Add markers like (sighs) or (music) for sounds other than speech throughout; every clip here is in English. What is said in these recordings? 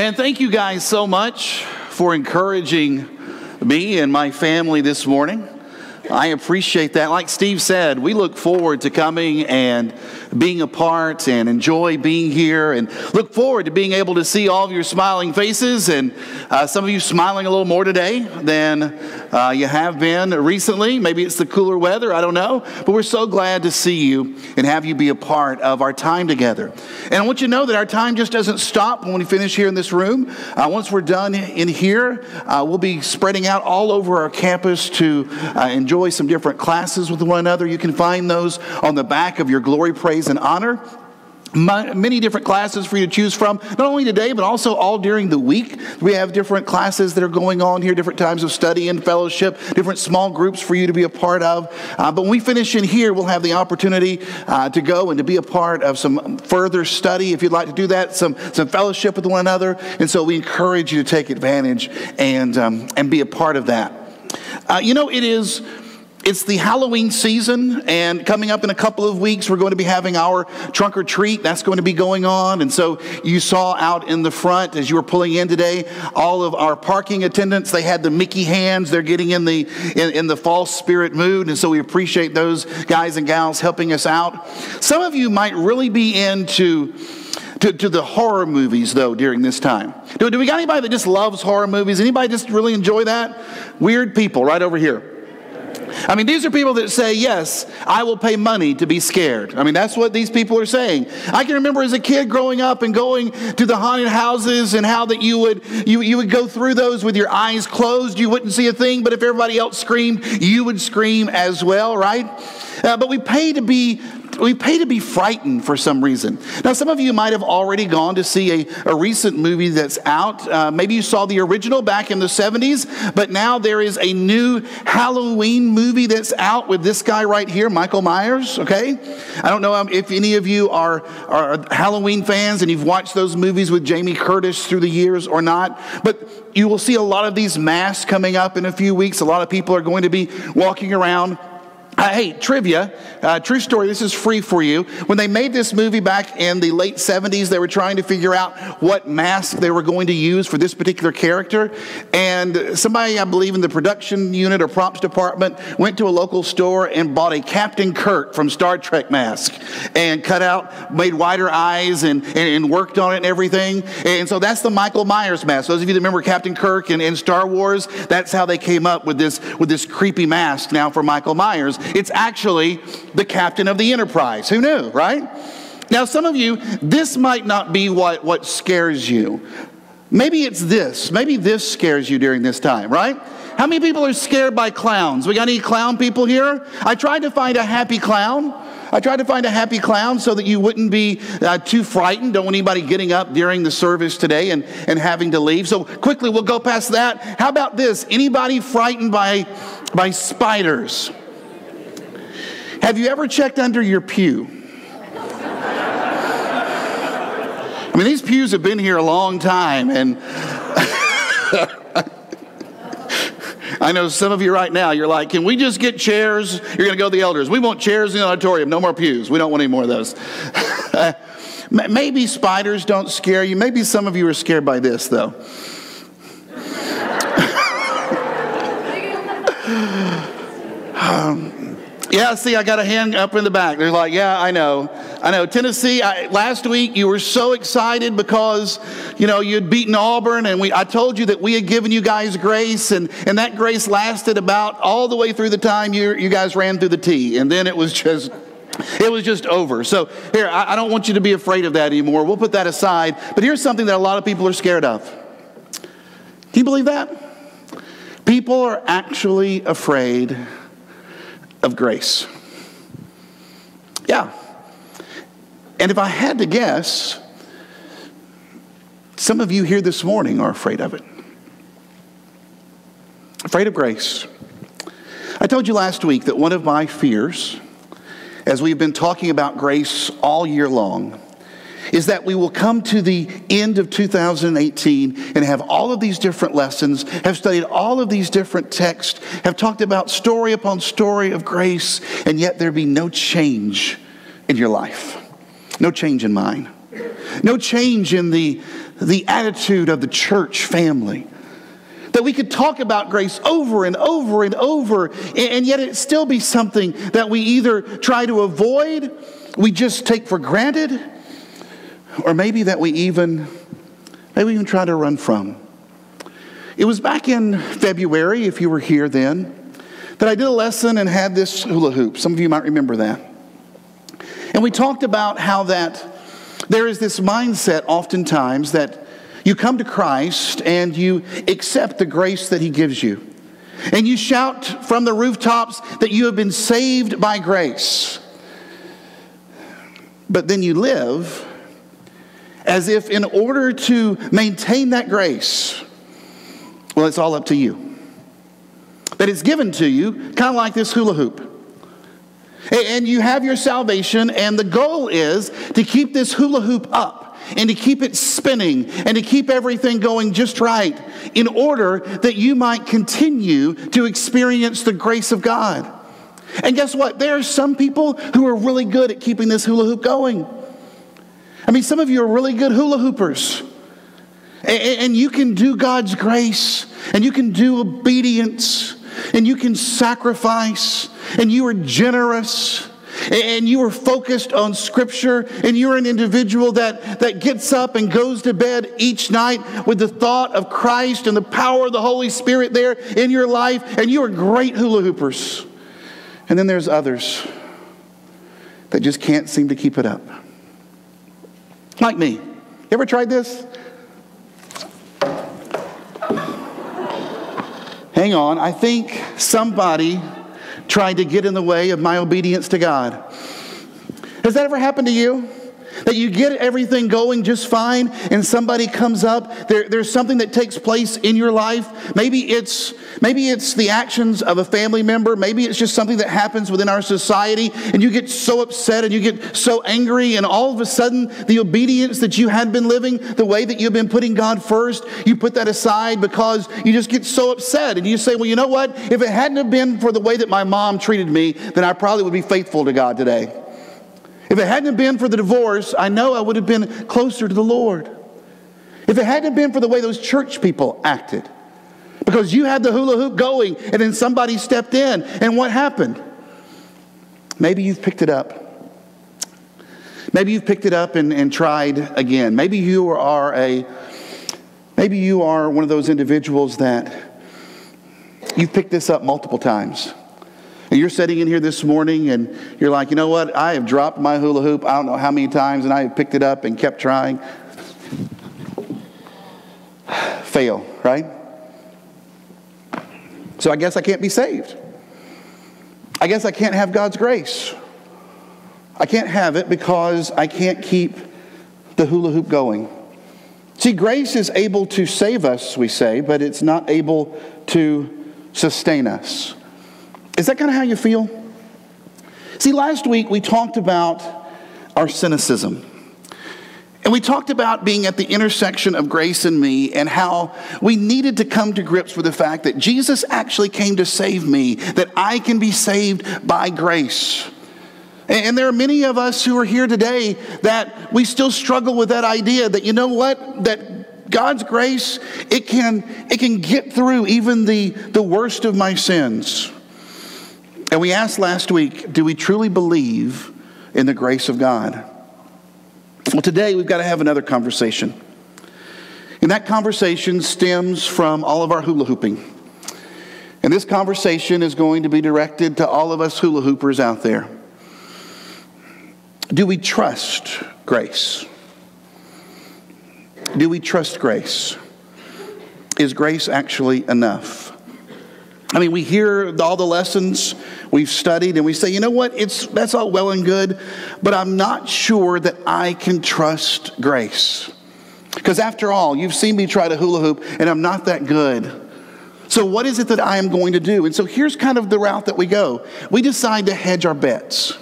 Man, thank you guys so much for encouraging me and my family this morning. I appreciate that. Like Steve said, we look forward to coming and being a part and enjoy being here and look forward to being able to see all of your smiling faces and uh, some of you smiling a little more today than uh, you have been recently. Maybe it's the cooler weather, I don't know. But we're so glad to see you and have you be a part of our time together. And I want you to know that our time just doesn't stop when we finish here in this room. Uh, once we're done in here, uh, we'll be spreading out all over our campus to uh, enjoy some different classes with one another. You can find those on the back of your Glory Praise and honor. Many different classes for you to choose from, not only today, but also all during the week. We have different classes that are going on here, different times of study and fellowship, different small groups for you to be a part of. Uh, but when we finish in here, we'll have the opportunity uh, to go and to be a part of some further study, if you'd like to do that, some, some fellowship with one another. And so we encourage you to take advantage and, um, and be a part of that. Uh, you know, it is it's the Halloween season, and coming up in a couple of weeks, we're going to be having our trunk or treat. That's going to be going on. And so you saw out in the front as you were pulling in today, all of our parking attendants, they had the Mickey hands. They're getting in the, in, in the false spirit mood. And so we appreciate those guys and gals helping us out. Some of you might really be into to, to, the horror movies though during this time. Do, do we got anybody that just loves horror movies? Anybody just really enjoy that? Weird people right over here. I mean, these are people that say, Yes, I will pay money to be scared. I mean, that's what these people are saying. I can remember as a kid growing up and going to the haunted houses and how that you would, you, you would go through those with your eyes closed. You wouldn't see a thing, but if everybody else screamed, you would scream as well, right? Uh, but we pay to be we pay to be frightened for some reason. Now, some of you might have already gone to see a, a recent movie that's out. Uh, maybe you saw the original back in the 70s, but now there is a new Halloween movie that's out with this guy right here, Michael Myers, okay? I don't know if any of you are, are Halloween fans and you've watched those movies with Jamie Curtis through the years or not, but you will see a lot of these masks coming up in a few weeks. A lot of people are going to be walking around uh, hey, trivia, uh, true story, this is free for you. When they made this movie back in the late 70s, they were trying to figure out what mask they were going to use for this particular character. And somebody, I believe, in the production unit or props department went to a local store and bought a Captain Kirk from Star Trek mask and cut out, made wider eyes and, and, and worked on it and everything. And so that's the Michael Myers mask. Those of you that remember Captain Kirk and, and Star Wars, that's how they came up with this, with this creepy mask now for Michael Myers. It's actually the captain of the Enterprise. Who knew, right? Now, some of you, this might not be what, what scares you. Maybe it's this. Maybe this scares you during this time, right? How many people are scared by clowns? We got any clown people here? I tried to find a happy clown. I tried to find a happy clown so that you wouldn't be uh, too frightened. Don't want anybody getting up during the service today and, and having to leave. So quickly, we'll go past that. How about this? Anybody frightened by, by spiders? Have you ever checked under your pew? I mean, these pews have been here a long time, and (laughs) I know some of you right now, you're like, can we just get chairs? You're going to go to the elders. We want chairs in the auditorium, no more pews. We don't want any more of those. (laughs) Maybe spiders don't scare you. Maybe some of you are scared by this, though. (laughs) um, yeah, see, I got a hand up in the back. They're like, yeah, I know. I know. Tennessee, I, last week you were so excited because, you know, you'd beaten Auburn and we, I told you that we had given you guys grace and, and that grace lasted about all the way through the time you, you guys ran through the T. And then it was just, it was just over. So here, I, I don't want you to be afraid of that anymore. We'll put that aside. But here's something that a lot of people are scared of. Can you believe that? People are actually afraid of grace. Yeah. And if I had to guess, some of you here this morning are afraid of it. Afraid of grace. I told you last week that one of my fears, as we've been talking about grace all year long, is that we will come to the end of 2018 and have all of these different lessons, have studied all of these different texts, have talked about story upon story of grace, and yet there be no change in your life. No change in mine. No change in the, the attitude of the church family. That we could talk about grace over and over and over, and yet it still be something that we either try to avoid, we just take for granted, or maybe that we even maybe even try to run from. It was back in February, if you were here then, that I did a lesson and had this hula hoop. Some of you might remember that. And we talked about how that there is this mindset oftentimes that you come to Christ and you accept the grace that He gives you. And you shout from the rooftops that you have been saved by grace. But then you live as if, in order to maintain that grace, well, it's all up to you. That it's given to you, kind of like this hula hoop. And you have your salvation, and the goal is to keep this hula hoop up and to keep it spinning and to keep everything going just right in order that you might continue to experience the grace of God. And guess what? There are some people who are really good at keeping this hula hoop going. I mean, some of you are really good hula hoopers. And you can do God's grace, and you can do obedience, and you can sacrifice, and you are generous, and you are focused on Scripture, and you're an individual that, that gets up and goes to bed each night with the thought of Christ and the power of the Holy Spirit there in your life, and you are great hula hoopers. And then there's others that just can't seem to keep it up. Like me. You ever tried this? Hang on, I think somebody tried to get in the way of my obedience to God. Has that ever happened to you? That you get everything going just fine and somebody comes up, there, there's something that takes place in your life. Maybe it's, maybe it's the actions of a family member. Maybe it's just something that happens within our society and you get so upset and you get so angry and all of a sudden the obedience that you had been living, the way that you've been putting God first, you put that aside because you just get so upset and you say, well, you know what? If it hadn't have been for the way that my mom treated me, then I probably would be faithful to God today. If it hadn't been for the divorce, I know I would have been closer to the Lord. If it hadn't been for the way those church people acted, because you had the hula hoop going and then somebody stepped in, and what happened? Maybe you've picked it up. Maybe you've picked it up and, and tried again. Maybe you are a maybe you are one of those individuals that you've picked this up multiple times. And you're sitting in here this morning and you're like, you know what? I have dropped my hula hoop I don't know how many times and I have picked it up and kept trying. (sighs) Fail, right? So I guess I can't be saved. I guess I can't have God's grace. I can't have it because I can't keep the hula hoop going. See, grace is able to save us, we say, but it's not able to sustain us. Is that kind of how you feel? See, last week we talked about our cynicism. And we talked about being at the intersection of grace and me and how we needed to come to grips with the fact that Jesus actually came to save me, that I can be saved by grace. And there are many of us who are here today that we still struggle with that idea that, you know what, that God's grace, it can, it can get through even the, the worst of my sins. And we asked last week do we truly believe in the grace of God? Well, today we've got to have another conversation. And that conversation stems from all of our hula hooping. And this conversation is going to be directed to all of us hula hoopers out there. Do we trust grace? Do we trust grace? Is grace actually enough? I mean, we hear all the lessons we've studied and we say, you know what, it's, that's all well and good, but I'm not sure that I can trust grace. Because after all, you've seen me try to hula hoop and I'm not that good. So, what is it that I am going to do? And so, here's kind of the route that we go. We decide to hedge our bets.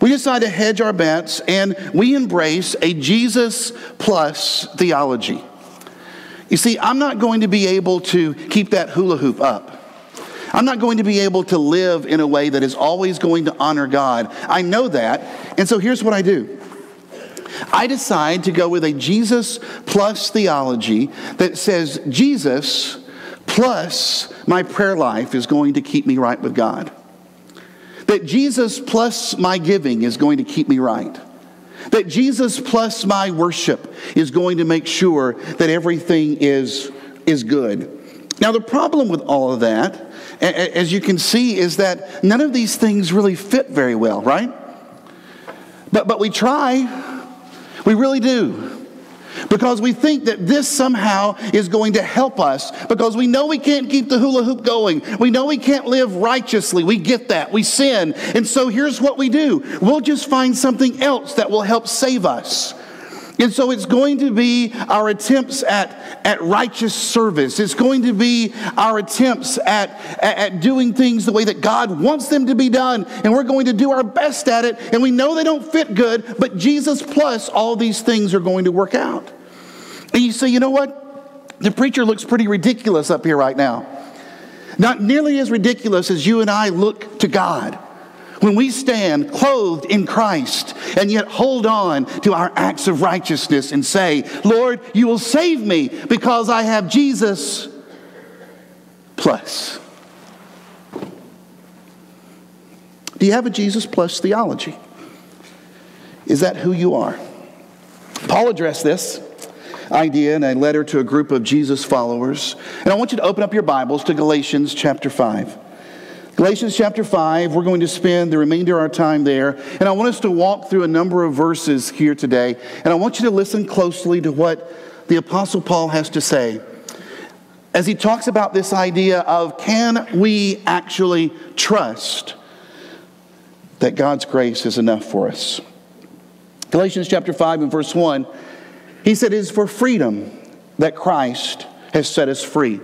We decide to hedge our bets and we embrace a Jesus plus theology. You see, I'm not going to be able to keep that hula hoop up. I'm not going to be able to live in a way that is always going to honor God. I know that. And so here's what I do I decide to go with a Jesus plus theology that says Jesus plus my prayer life is going to keep me right with God. That Jesus plus my giving is going to keep me right. That Jesus plus my worship is going to make sure that everything is, is good. Now, the problem with all of that, as you can see, is that none of these things really fit very well, right? But, but we try. We really do. Because we think that this somehow is going to help us because we know we can't keep the hula hoop going. We know we can't live righteously. We get that. We sin. And so here's what we do we'll just find something else that will help save us. And so it's going to be our attempts at, at righteous service. It's going to be our attempts at, at, at, doing things the way that God wants them to be done. And we're going to do our best at it. And we know they don't fit good, but Jesus plus all these things are going to work out. And you say, you know what? The preacher looks pretty ridiculous up here right now. Not nearly as ridiculous as you and I look to God when we stand clothed in Christ and yet hold on to our acts of righteousness and say, Lord, you will save me because I have Jesus plus. Do you have a Jesus plus theology? Is that who you are? Paul addressed this idea in a letter to a group of Jesus followers. And I want you to open up your Bibles to Galatians chapter 5. Galatians chapter 5, we're going to spend the remainder of our time there. And I want us to walk through a number of verses here today. And I want you to listen closely to what the Apostle Paul has to say as he talks about this idea of can we actually trust that God's grace is enough for us? Galatians chapter 5 and verse 1, he said, It is for freedom that Christ has set us free.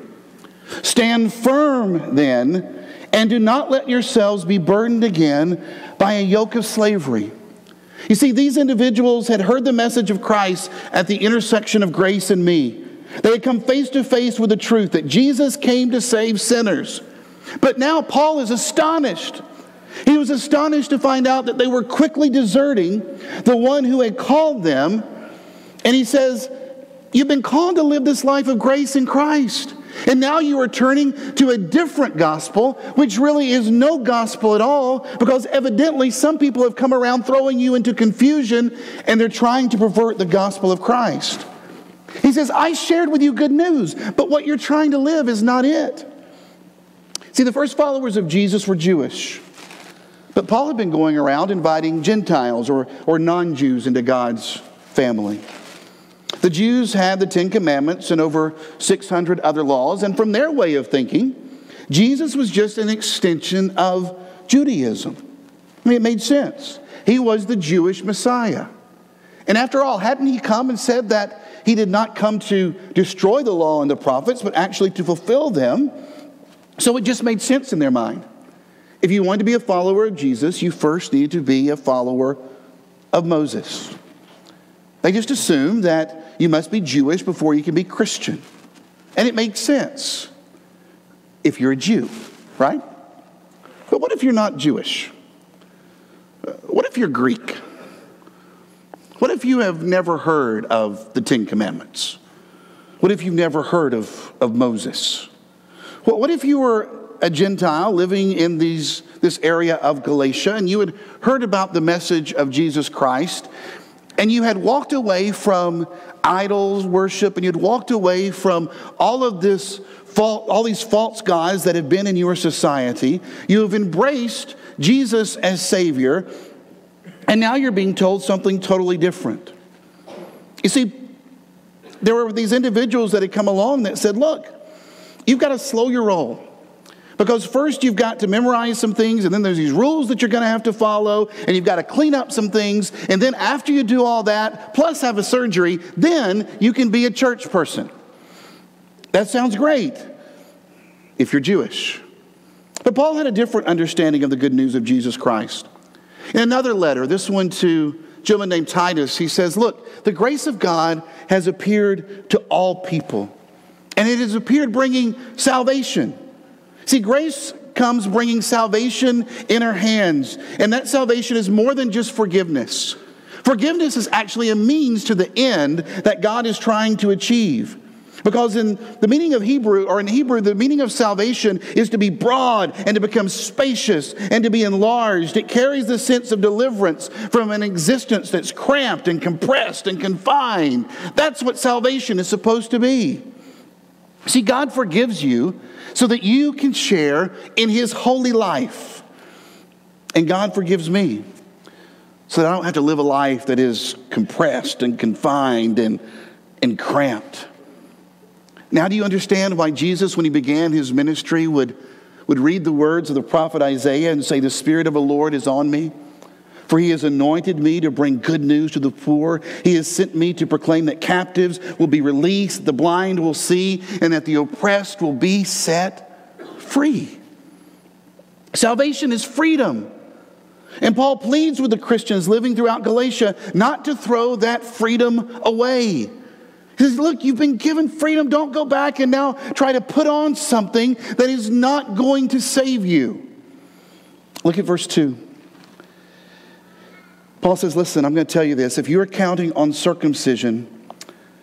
Stand firm then and do not let yourselves be burdened again by a yoke of slavery. You see, these individuals had heard the message of Christ at the intersection of grace and me. They had come face to face with the truth that Jesus came to save sinners. But now Paul is astonished. He was astonished to find out that they were quickly deserting the one who had called them. And he says, You've been called to live this life of grace in Christ. And now you are turning to a different gospel, which really is no gospel at all, because evidently some people have come around throwing you into confusion and they're trying to pervert the gospel of Christ. He says, I shared with you good news, but what you're trying to live is not it. See, the first followers of Jesus were Jewish. But Paul had been going around inviting Gentiles or, or non Jews into God's family. The Jews had the Ten Commandments and over 600 other laws, and from their way of thinking, Jesus was just an extension of Judaism. I mean, it made sense. He was the Jewish Messiah. And after all, hadn't he come and said that he did not come to destroy the law and the prophets, but actually to fulfill them? So it just made sense in their mind. If you wanted to be a follower of Jesus, you first needed to be a follower of Moses. They just assumed that you must be Jewish before you can be Christian. And it makes sense if you're a Jew, right? But what if you're not Jewish? What if you're Greek? What if you have never heard of the Ten Commandments? What if you've never heard of, of Moses? What, what if you were a Gentile living in these, this area of Galatia and you had heard about the message of Jesus Christ and you had walked away from idols worship and you'd walked away from all of this fault, all these false gods that have been in your society. You have embraced jesus as savior and now you're being told something totally different. You see there were these individuals that had come along that said look you've got to slow your roll because first you've got to memorize some things, and then there's these rules that you're going to have to follow, and you've got to clean up some things. And then after you do all that, plus have a surgery, then you can be a church person. That sounds great if you're Jewish. But Paul had a different understanding of the good news of Jesus Christ. In another letter, this one to a gentleman named Titus, he says, Look, the grace of God has appeared to all people, and it has appeared bringing salvation See, grace comes bringing salvation in our hands, and that salvation is more than just forgiveness. Forgiveness is actually a means to the end that God is trying to achieve. Because in the meaning of Hebrew, or in Hebrew, the meaning of salvation is to be broad and to become spacious and to be enlarged. It carries the sense of deliverance from an existence that's cramped and compressed and confined. That's what salvation is supposed to be. See, God forgives you so that you can share in His holy life. And God forgives me so that I don't have to live a life that is compressed and confined and, and cramped. Now, do you understand why Jesus, when he began his ministry, would, would read the words of the prophet Isaiah and say, The Spirit of the Lord is on me? For he has anointed me to bring good news to the poor. He has sent me to proclaim that captives will be released, the blind will see, and that the oppressed will be set free. Salvation is freedom. And Paul pleads with the Christians living throughout Galatia not to throw that freedom away. He says, Look, you've been given freedom. Don't go back and now try to put on something that is not going to save you. Look at verse 2. Paul says, Listen, I'm going to tell you this. If you're counting on circumcision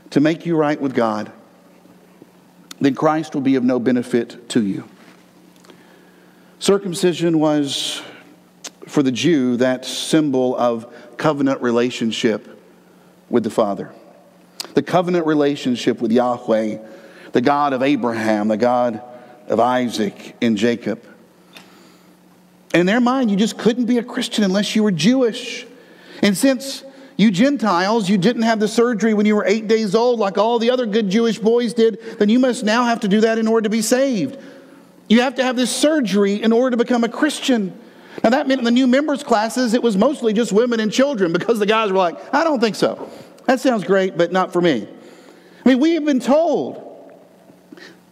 to make you right with God, then Christ will be of no benefit to you. Circumcision was, for the Jew, that symbol of covenant relationship with the Father the covenant relationship with Yahweh, the God of Abraham, the God of Isaac and Jacob. In their mind, you just couldn't be a Christian unless you were Jewish. And since you Gentiles, you didn't have the surgery when you were eight days old like all the other good Jewish boys did, then you must now have to do that in order to be saved. You have to have this surgery in order to become a Christian. Now, that meant in the new members' classes, it was mostly just women and children because the guys were like, I don't think so. That sounds great, but not for me. I mean, we have been told.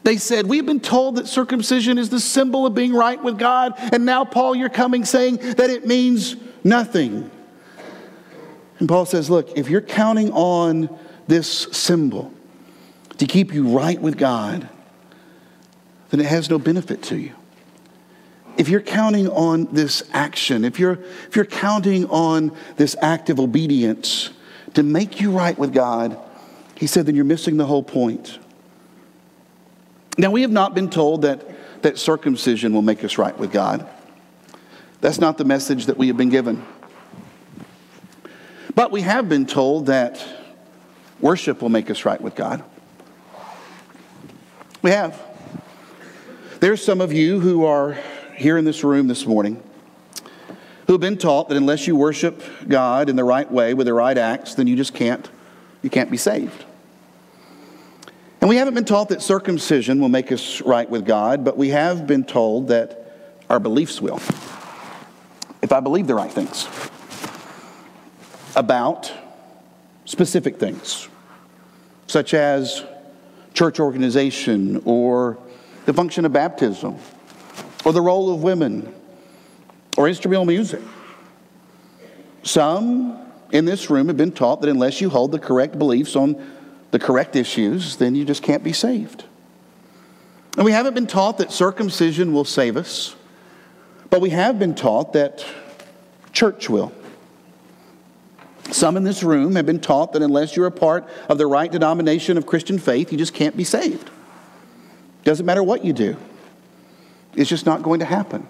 They said, We've been told that circumcision is the symbol of being right with God. And now, Paul, you're coming saying that it means nothing. And Paul says, Look, if you're counting on this symbol to keep you right with God, then it has no benefit to you. If you're counting on this action, if you're, if you're counting on this act of obedience, to make you right with God, he said, then you're missing the whole point. Now, we have not been told that, that circumcision will make us right with God. That's not the message that we have been given. But we have been told that worship will make us right with God. We have. There's some of you who are here in this room this morning who have been taught that unless you worship God in the right way with the right acts, then you just can't, you can't be saved. And we haven't been taught that circumcision will make us right with God, but we have been told that our beliefs will. If I believe the right things about specific things, such as church organization or the function of baptism or the role of women or instrumental music. Some in this room have been taught that unless you hold the correct beliefs on the correct issues, then you just can't be saved. And we haven't been taught that circumcision will save us, but we have been taught that church will. Some in this room have been taught that unless you're a part of the right denomination of Christian faith, you just can't be saved. Doesn't matter what you do, it's just not going to happen.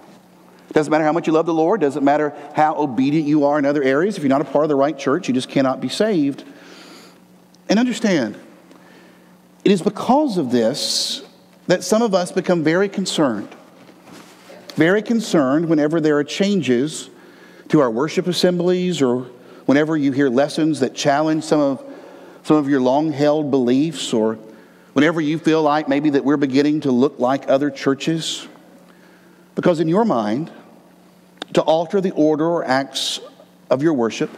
Doesn't matter how much you love the Lord, doesn't matter how obedient you are in other areas. If you're not a part of the right church, you just cannot be saved. And understand, it is because of this that some of us become very concerned. Very concerned whenever there are changes to our worship assemblies or whenever you hear lessons that challenge some of, some of your long held beliefs or whenever you feel like maybe that we're beginning to look like other churches. Because in your mind, to alter the order or acts of your worship,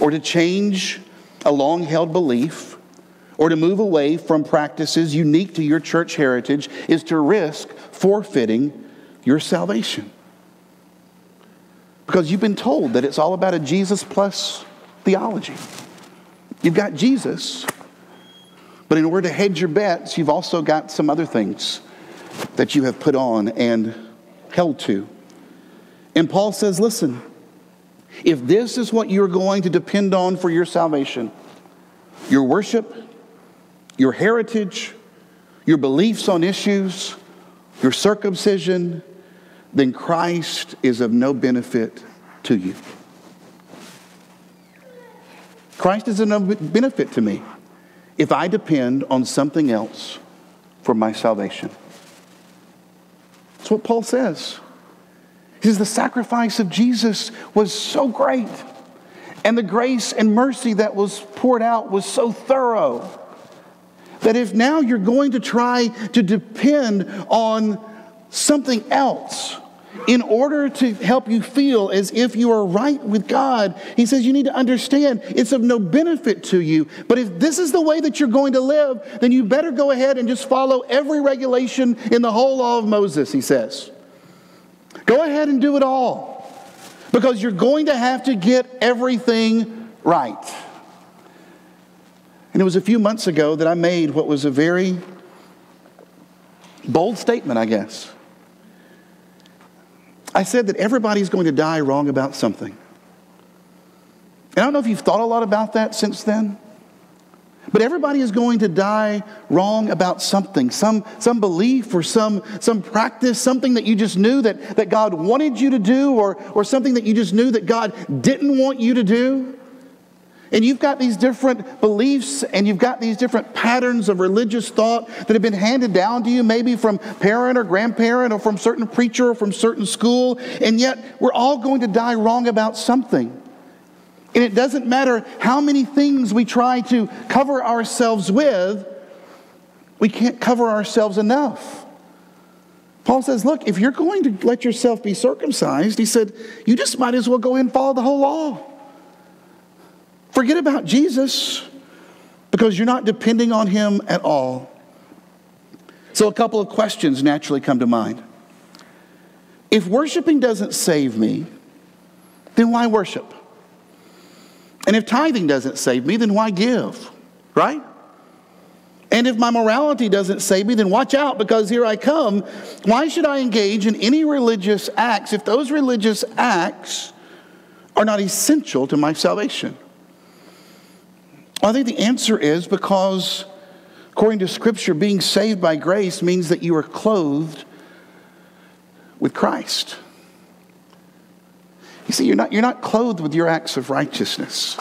or to change a long held belief, or to move away from practices unique to your church heritage is to risk forfeiting your salvation. Because you've been told that it's all about a Jesus plus theology. You've got Jesus, but in order to hedge your bets, you've also got some other things that you have put on and held to. And Paul says, listen, if this is what you're going to depend on for your salvation, your worship, your heritage, your beliefs on issues, your circumcision, then Christ is of no benefit to you. Christ is of no benefit to me if I depend on something else for my salvation. That's what Paul says. He says the sacrifice of Jesus was so great, and the grace and mercy that was poured out was so thorough that if now you're going to try to depend on something else in order to help you feel as if you are right with God, he says you need to understand it's of no benefit to you. But if this is the way that you're going to live, then you better go ahead and just follow every regulation in the whole law of Moses, he says. Go ahead and do it all because you're going to have to get everything right. And it was a few months ago that I made what was a very bold statement, I guess. I said that everybody's going to die wrong about something. And I don't know if you've thought a lot about that since then. But everybody is going to die wrong about something, some, some belief or some, some practice, something that you just knew that, that God wanted you to do, or, or something that you just knew that God didn't want you to do. And you've got these different beliefs and you've got these different patterns of religious thought that have been handed down to you, maybe from parent or grandparent or from certain preacher or from certain school. And yet we're all going to die wrong about something. And it doesn't matter how many things we try to cover ourselves with, we can't cover ourselves enough. Paul says, Look, if you're going to let yourself be circumcised, he said, you just might as well go and follow the whole law. Forget about Jesus because you're not depending on him at all. So, a couple of questions naturally come to mind. If worshiping doesn't save me, then why worship? And if tithing doesn't save me, then why give? Right? And if my morality doesn't save me, then watch out because here I come. Why should I engage in any religious acts if those religious acts are not essential to my salvation? I think the answer is because, according to Scripture, being saved by grace means that you are clothed with Christ. You see, you're not, you're not clothed with your acts of righteousness.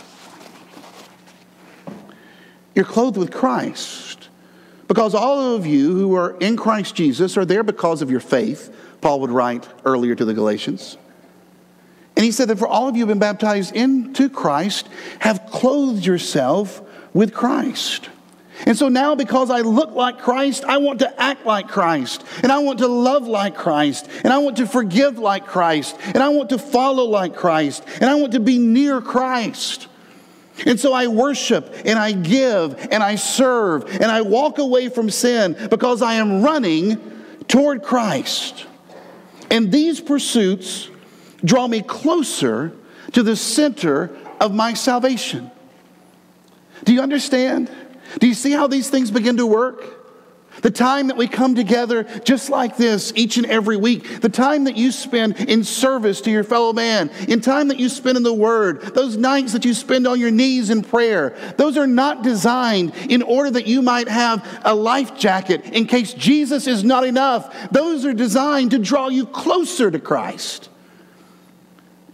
You're clothed with Christ. Because all of you who are in Christ Jesus are there because of your faith, Paul would write earlier to the Galatians. And he said that for all of you who have been baptized into Christ, have clothed yourself with Christ. And so now, because I look like Christ, I want to act like Christ, and I want to love like Christ, and I want to forgive like Christ, and I want to follow like Christ, and I want to be near Christ. And so I worship and I give and I serve and I walk away from sin because I am running toward Christ. And these pursuits draw me closer to the center of my salvation. Do you understand? Do you see how these things begin to work? The time that we come together just like this each and every week, the time that you spend in service to your fellow man, in time that you spend in the Word, those nights that you spend on your knees in prayer, those are not designed in order that you might have a life jacket in case Jesus is not enough. Those are designed to draw you closer to Christ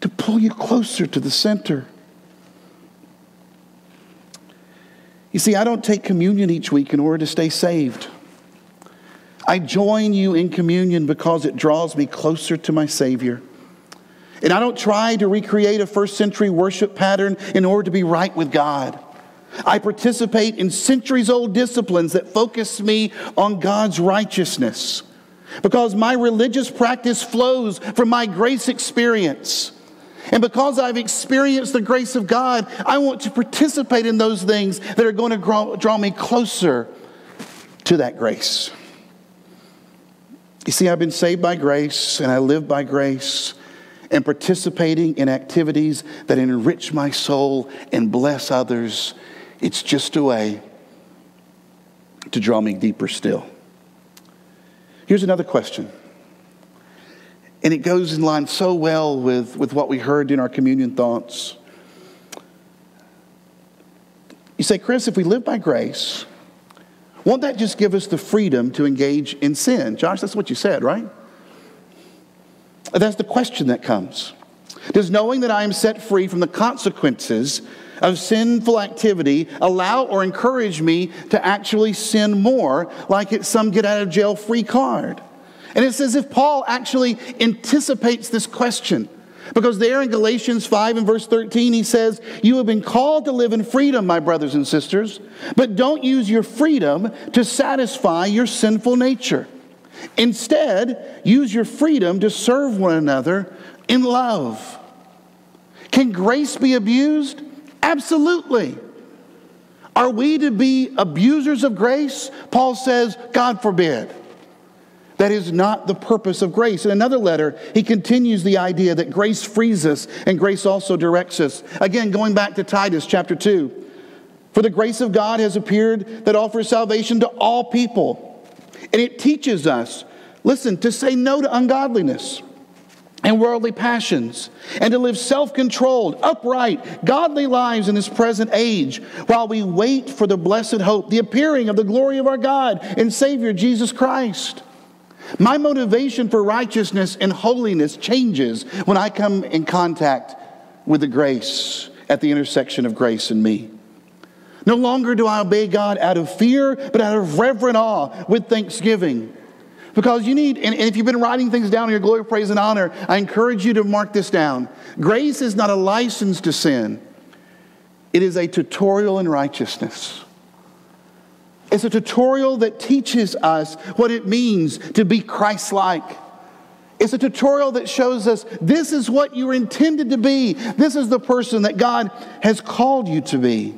to pull you closer to the center. You see, I don't take communion each week in order to stay saved. I join you in communion because it draws me closer to my Savior. And I don't try to recreate a first century worship pattern in order to be right with God. I participate in centuries old disciplines that focus me on God's righteousness because my religious practice flows from my grace experience. And because I've experienced the grace of God, I want to participate in those things that are going to draw, draw me closer to that grace. You see, I've been saved by grace and I live by grace and participating in activities that enrich my soul and bless others. It's just a way to draw me deeper still. Here's another question And it goes in line so well with, with what we heard in our communion thoughts. You say, Chris, if we live by grace, won't that just give us the freedom to engage in sin? Josh, that's what you said, right? That's the question that comes. Does knowing that I am set free from the consequences of sinful activity allow or encourage me to actually sin more, like it's some get out of jail free card? And it's as if Paul actually anticipates this question. Because there in Galatians 5 and verse 13, he says, You have been called to live in freedom, my brothers and sisters, but don't use your freedom to satisfy your sinful nature. Instead, use your freedom to serve one another in love. Can grace be abused? Absolutely. Are we to be abusers of grace? Paul says, God forbid. That is not the purpose of grace. In another letter, he continues the idea that grace frees us and grace also directs us. Again, going back to Titus chapter 2. For the grace of God has appeared that offers salvation to all people. And it teaches us, listen, to say no to ungodliness and worldly passions, and to live self controlled, upright, godly lives in this present age, while we wait for the blessed hope, the appearing of the glory of our God and Savior Jesus Christ. My motivation for righteousness and holiness changes when I come in contact with the grace at the intersection of grace and me. No longer do I obey God out of fear, but out of reverent awe with thanksgiving. Because you need, and if you've been writing things down in your glory, praise, and honor, I encourage you to mark this down. Grace is not a license to sin, it is a tutorial in righteousness. It's a tutorial that teaches us what it means to be Christ like. It's a tutorial that shows us this is what you were intended to be. This is the person that God has called you to be.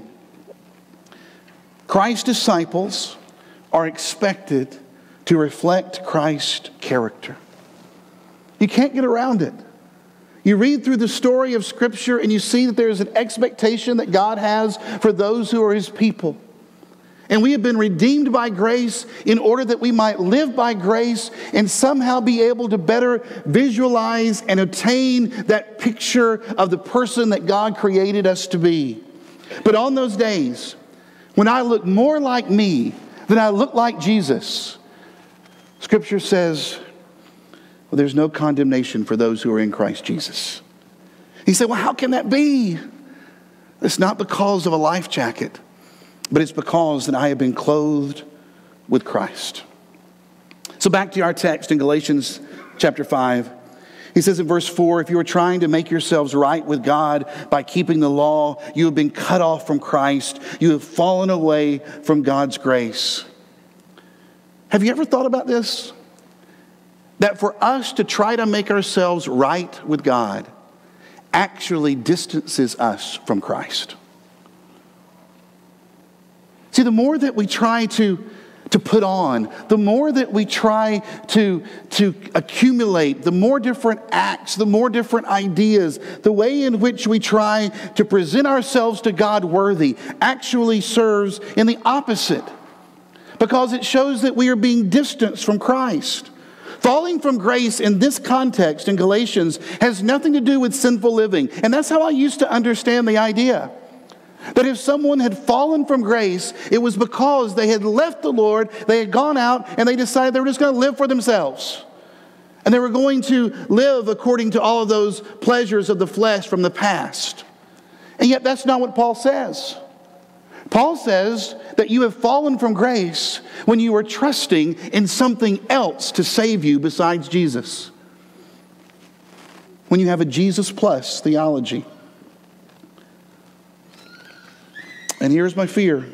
Christ's disciples are expected to reflect Christ's character. You can't get around it. You read through the story of Scripture and you see that there is an expectation that God has for those who are His people. And we have been redeemed by grace in order that we might live by grace and somehow be able to better visualize and attain that picture of the person that God created us to be. But on those days, when I look more like me than I look like Jesus, Scripture says, well, there's no condemnation for those who are in Christ Jesus. He said, Well, how can that be? It's not because of a life jacket but it's because that I have been clothed with Christ. So back to our text in Galatians chapter 5. He says in verse 4 if you are trying to make yourselves right with God by keeping the law, you have been cut off from Christ. You have fallen away from God's grace. Have you ever thought about this? That for us to try to make ourselves right with God actually distances us from Christ. See, the more that we try to, to put on, the more that we try to, to accumulate, the more different acts, the more different ideas, the way in which we try to present ourselves to God worthy actually serves in the opposite because it shows that we are being distanced from Christ. Falling from grace in this context in Galatians has nothing to do with sinful living. And that's how I used to understand the idea. That if someone had fallen from grace, it was because they had left the Lord, they had gone out, and they decided they were just going to live for themselves. And they were going to live according to all of those pleasures of the flesh from the past. And yet, that's not what Paul says. Paul says that you have fallen from grace when you are trusting in something else to save you besides Jesus. When you have a Jesus plus theology. And here's my fear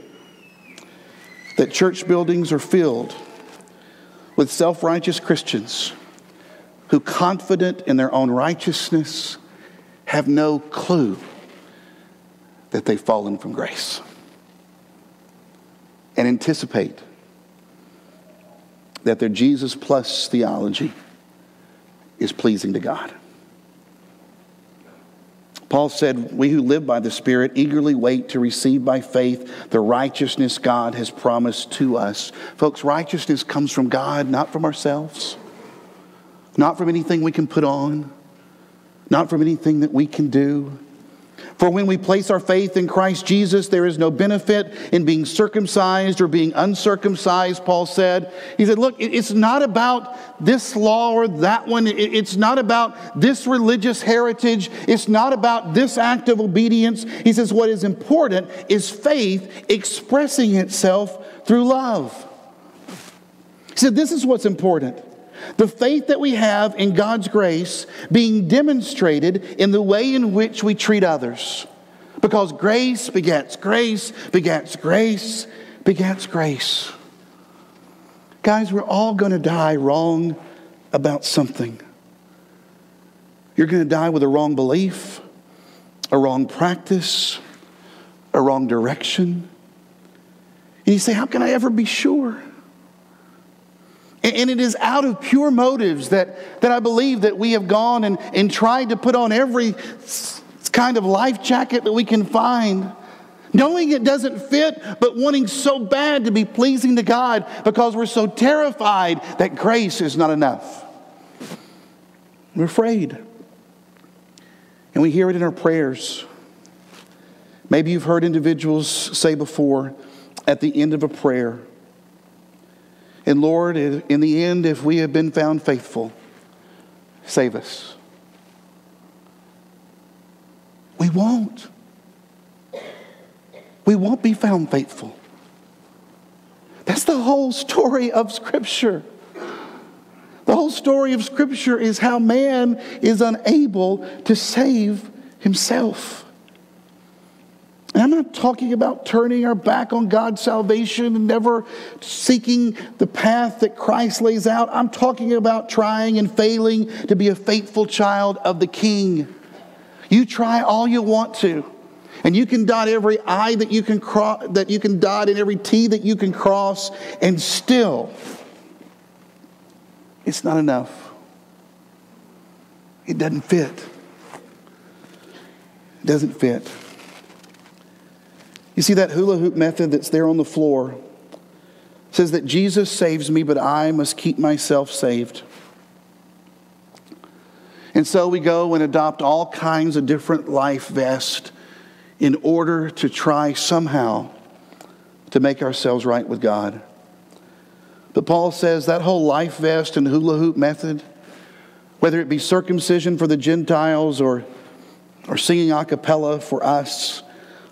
that church buildings are filled with self righteous Christians who, confident in their own righteousness, have no clue that they've fallen from grace and anticipate that their Jesus plus theology is pleasing to God. Paul said, We who live by the Spirit eagerly wait to receive by faith the righteousness God has promised to us. Folks, righteousness comes from God, not from ourselves. not from anything we can put on, not from anything that we can do. For when we place our faith in Christ Jesus, there is no benefit in being circumcised or being uncircumcised, Paul said. He said, Look, it's not about this law or that one. It's not about this religious heritage. It's not about this act of obedience. He says, What is important is faith expressing itself through love. He said, This is what's important. The faith that we have in God's grace being demonstrated in the way in which we treat others. Because grace begets grace, begets grace, begets grace. Guys, we're all going to die wrong about something. You're going to die with a wrong belief, a wrong practice, a wrong direction. And you say, How can I ever be sure? And it is out of pure motives that, that I believe that we have gone and, and tried to put on every kind of life jacket that we can find, knowing it doesn't fit, but wanting so bad to be pleasing to God because we're so terrified that grace is not enough. We're afraid. And we hear it in our prayers. Maybe you've heard individuals say before at the end of a prayer, and Lord, in the end, if we have been found faithful, save us. We won't. We won't be found faithful. That's the whole story of Scripture. The whole story of Scripture is how man is unable to save himself. And I'm not talking about turning our back on God's salvation and never seeking the path that Christ lays out. I'm talking about trying and failing to be a faithful child of the King. You try all you want to. And you can dot every I that you can cross, that you can dot and every T that you can cross, and still it's not enough. It doesn't fit. It doesn't fit. You see that hula hoop method that's there on the floor says that Jesus saves me, but I must keep myself saved. And so we go and adopt all kinds of different life vests in order to try somehow to make ourselves right with God. But Paul says that whole life vest and hula hoop method, whether it be circumcision for the Gentiles or, or singing a cappella for us,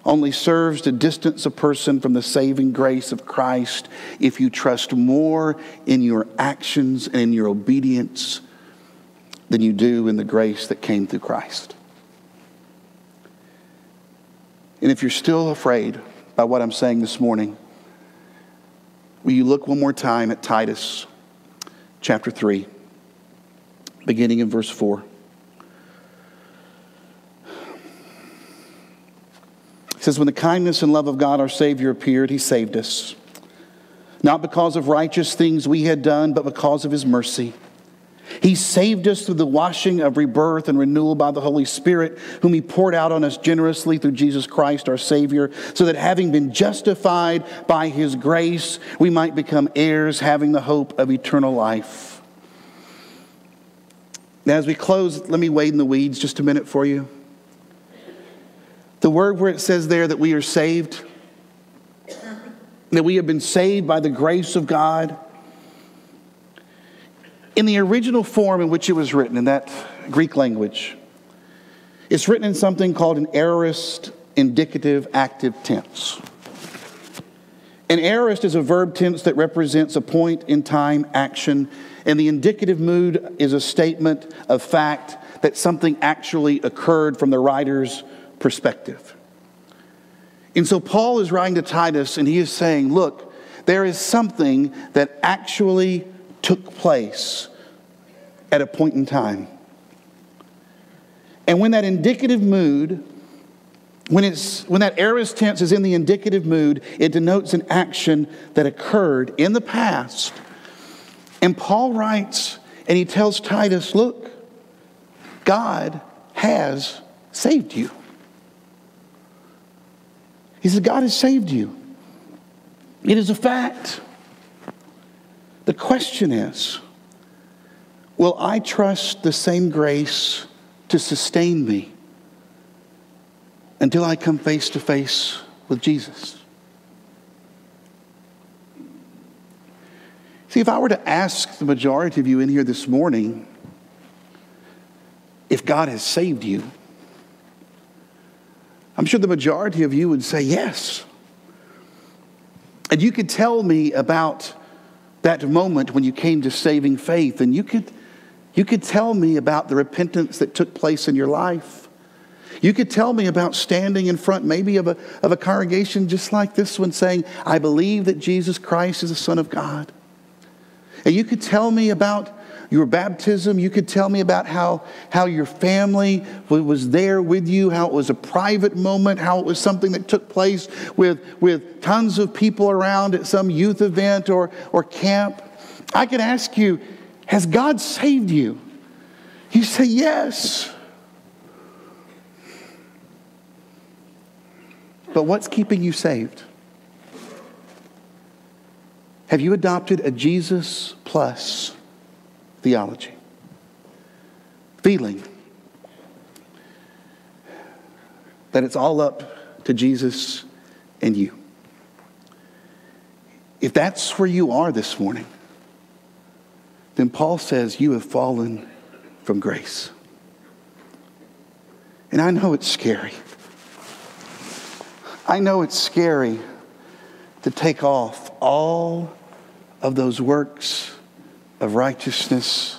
only serves to distance a person from the saving grace of Christ if you trust more in your actions and in your obedience than you do in the grace that came through Christ. And if you're still afraid by what I'm saying this morning, will you look one more time at Titus chapter 3, beginning in verse 4. Says, When the kindness and love of God our Savior appeared, He saved us. Not because of righteous things we had done, but because of His mercy. He saved us through the washing of rebirth and renewal by the Holy Spirit, whom He poured out on us generously through Jesus Christ our Savior, so that having been justified by His grace, we might become heirs, having the hope of eternal life. Now, as we close, let me wade in the weeds just a minute for you. The word where it says there that we are saved, that we have been saved by the grace of God. In the original form in which it was written, in that Greek language, it's written in something called an aorist indicative active tense. An aorist is a verb tense that represents a point in time action, and the indicative mood is a statement of fact that something actually occurred from the writer's perspective. And so Paul is writing to Titus and he is saying, look, there is something that actually took place at a point in time. And when that indicative mood, when, it's, when that aorist tense is in the indicative mood, it denotes an action that occurred in the past. And Paul writes and he tells Titus, look, God has saved you. He says, God has saved you. It is a fact. The question is, will I trust the same grace to sustain me until I come face to face with Jesus? See, if I were to ask the majority of you in here this morning if God has saved you, I'm sure the majority of you would say yes. And you could tell me about that moment when you came to saving faith, and you could, you could tell me about the repentance that took place in your life. You could tell me about standing in front, maybe, of a, of a congregation just like this one, saying, I believe that Jesus Christ is the Son of God. And you could tell me about your baptism. You could tell me about how, how your family was there with you, how it was a private moment, how it was something that took place with, with tons of people around at some youth event or, or camp. I could ask you, Has God saved you? You say, Yes. But what's keeping you saved? Have you adopted a Jesus plus theology? Feeling that it's all up to Jesus and you. If that's where you are this morning, then Paul says you have fallen from grace. And I know it's scary. I know it's scary to take off all of those works of righteousness,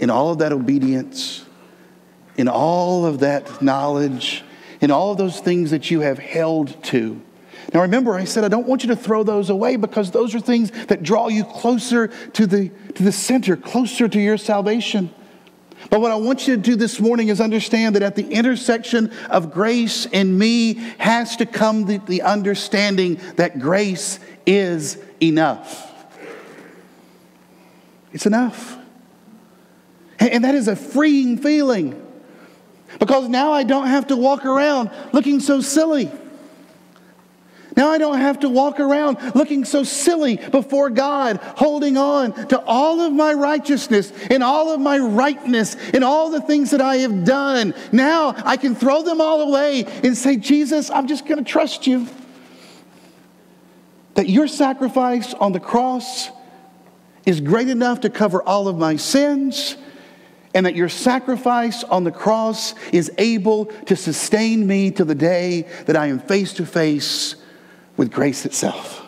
in all of that obedience, in all of that knowledge, in all of those things that you have held to. Now, remember, I said I don't want you to throw those away because those are things that draw you closer to the, to the center, closer to your salvation. But what I want you to do this morning is understand that at the intersection of grace and me has to come the, the understanding that grace is enough. It's enough. And that is a freeing feeling because now I don't have to walk around looking so silly. Now I don't have to walk around looking so silly before God, holding on to all of my righteousness and all of my rightness and all the things that I have done. Now I can throw them all away and say, Jesus, I'm just going to trust you. That your sacrifice on the cross is great enough to cover all of my sins, and that your sacrifice on the cross is able to sustain me to the day that I am face to face with grace itself.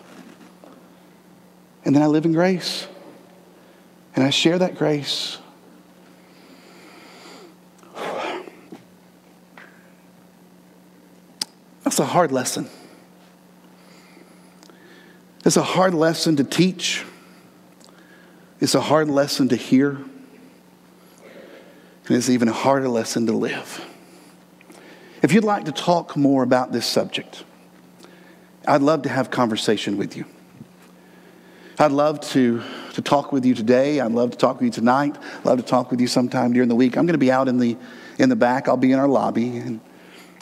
And then I live in grace, and I share that grace. That's a hard lesson. It's a hard lesson to teach. It's a hard lesson to hear, and it's even a harder lesson to live. If you'd like to talk more about this subject, I'd love to have conversation with you. I'd love to, to talk with you today. I'd love to talk with you tonight. I'd love to talk with you sometime during the week. I'm going to be out in the, in the back. I'll be in our lobby. And,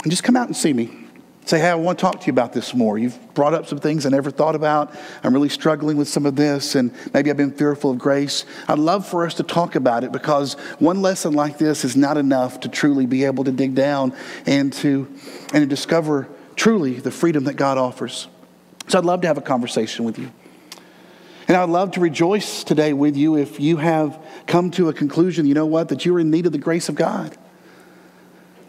and just come out and see me. Say, hey, I want to talk to you about this more. You've brought up some things I never thought about. I'm really struggling with some of this, and maybe I've been fearful of grace. I'd love for us to talk about it because one lesson like this is not enough to truly be able to dig down and to, and to discover truly the freedom that God offers. So I'd love to have a conversation with you. And I'd love to rejoice today with you if you have come to a conclusion, you know what, that you're in need of the grace of God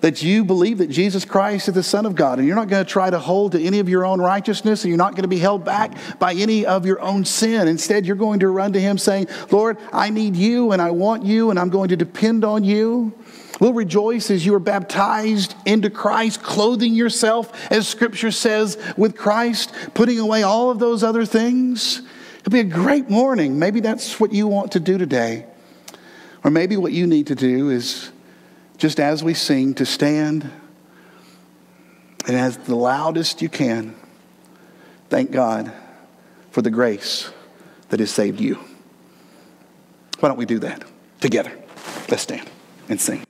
that you believe that Jesus Christ is the Son of God, and you're not going to try to hold to any of your own righteousness, and you're not going to be held back by any of your own sin. Instead, you're going to run to Him saying, Lord, I need you, and I want you, and I'm going to depend on you. We'll rejoice as you are baptized into Christ, clothing yourself, as Scripture says, with Christ, putting away all of those other things. It'll be a great morning. Maybe that's what you want to do today. Or maybe what you need to do is just as we sing, to stand and as the loudest you can, thank God for the grace that has saved you. Why don't we do that together? Let's stand and sing.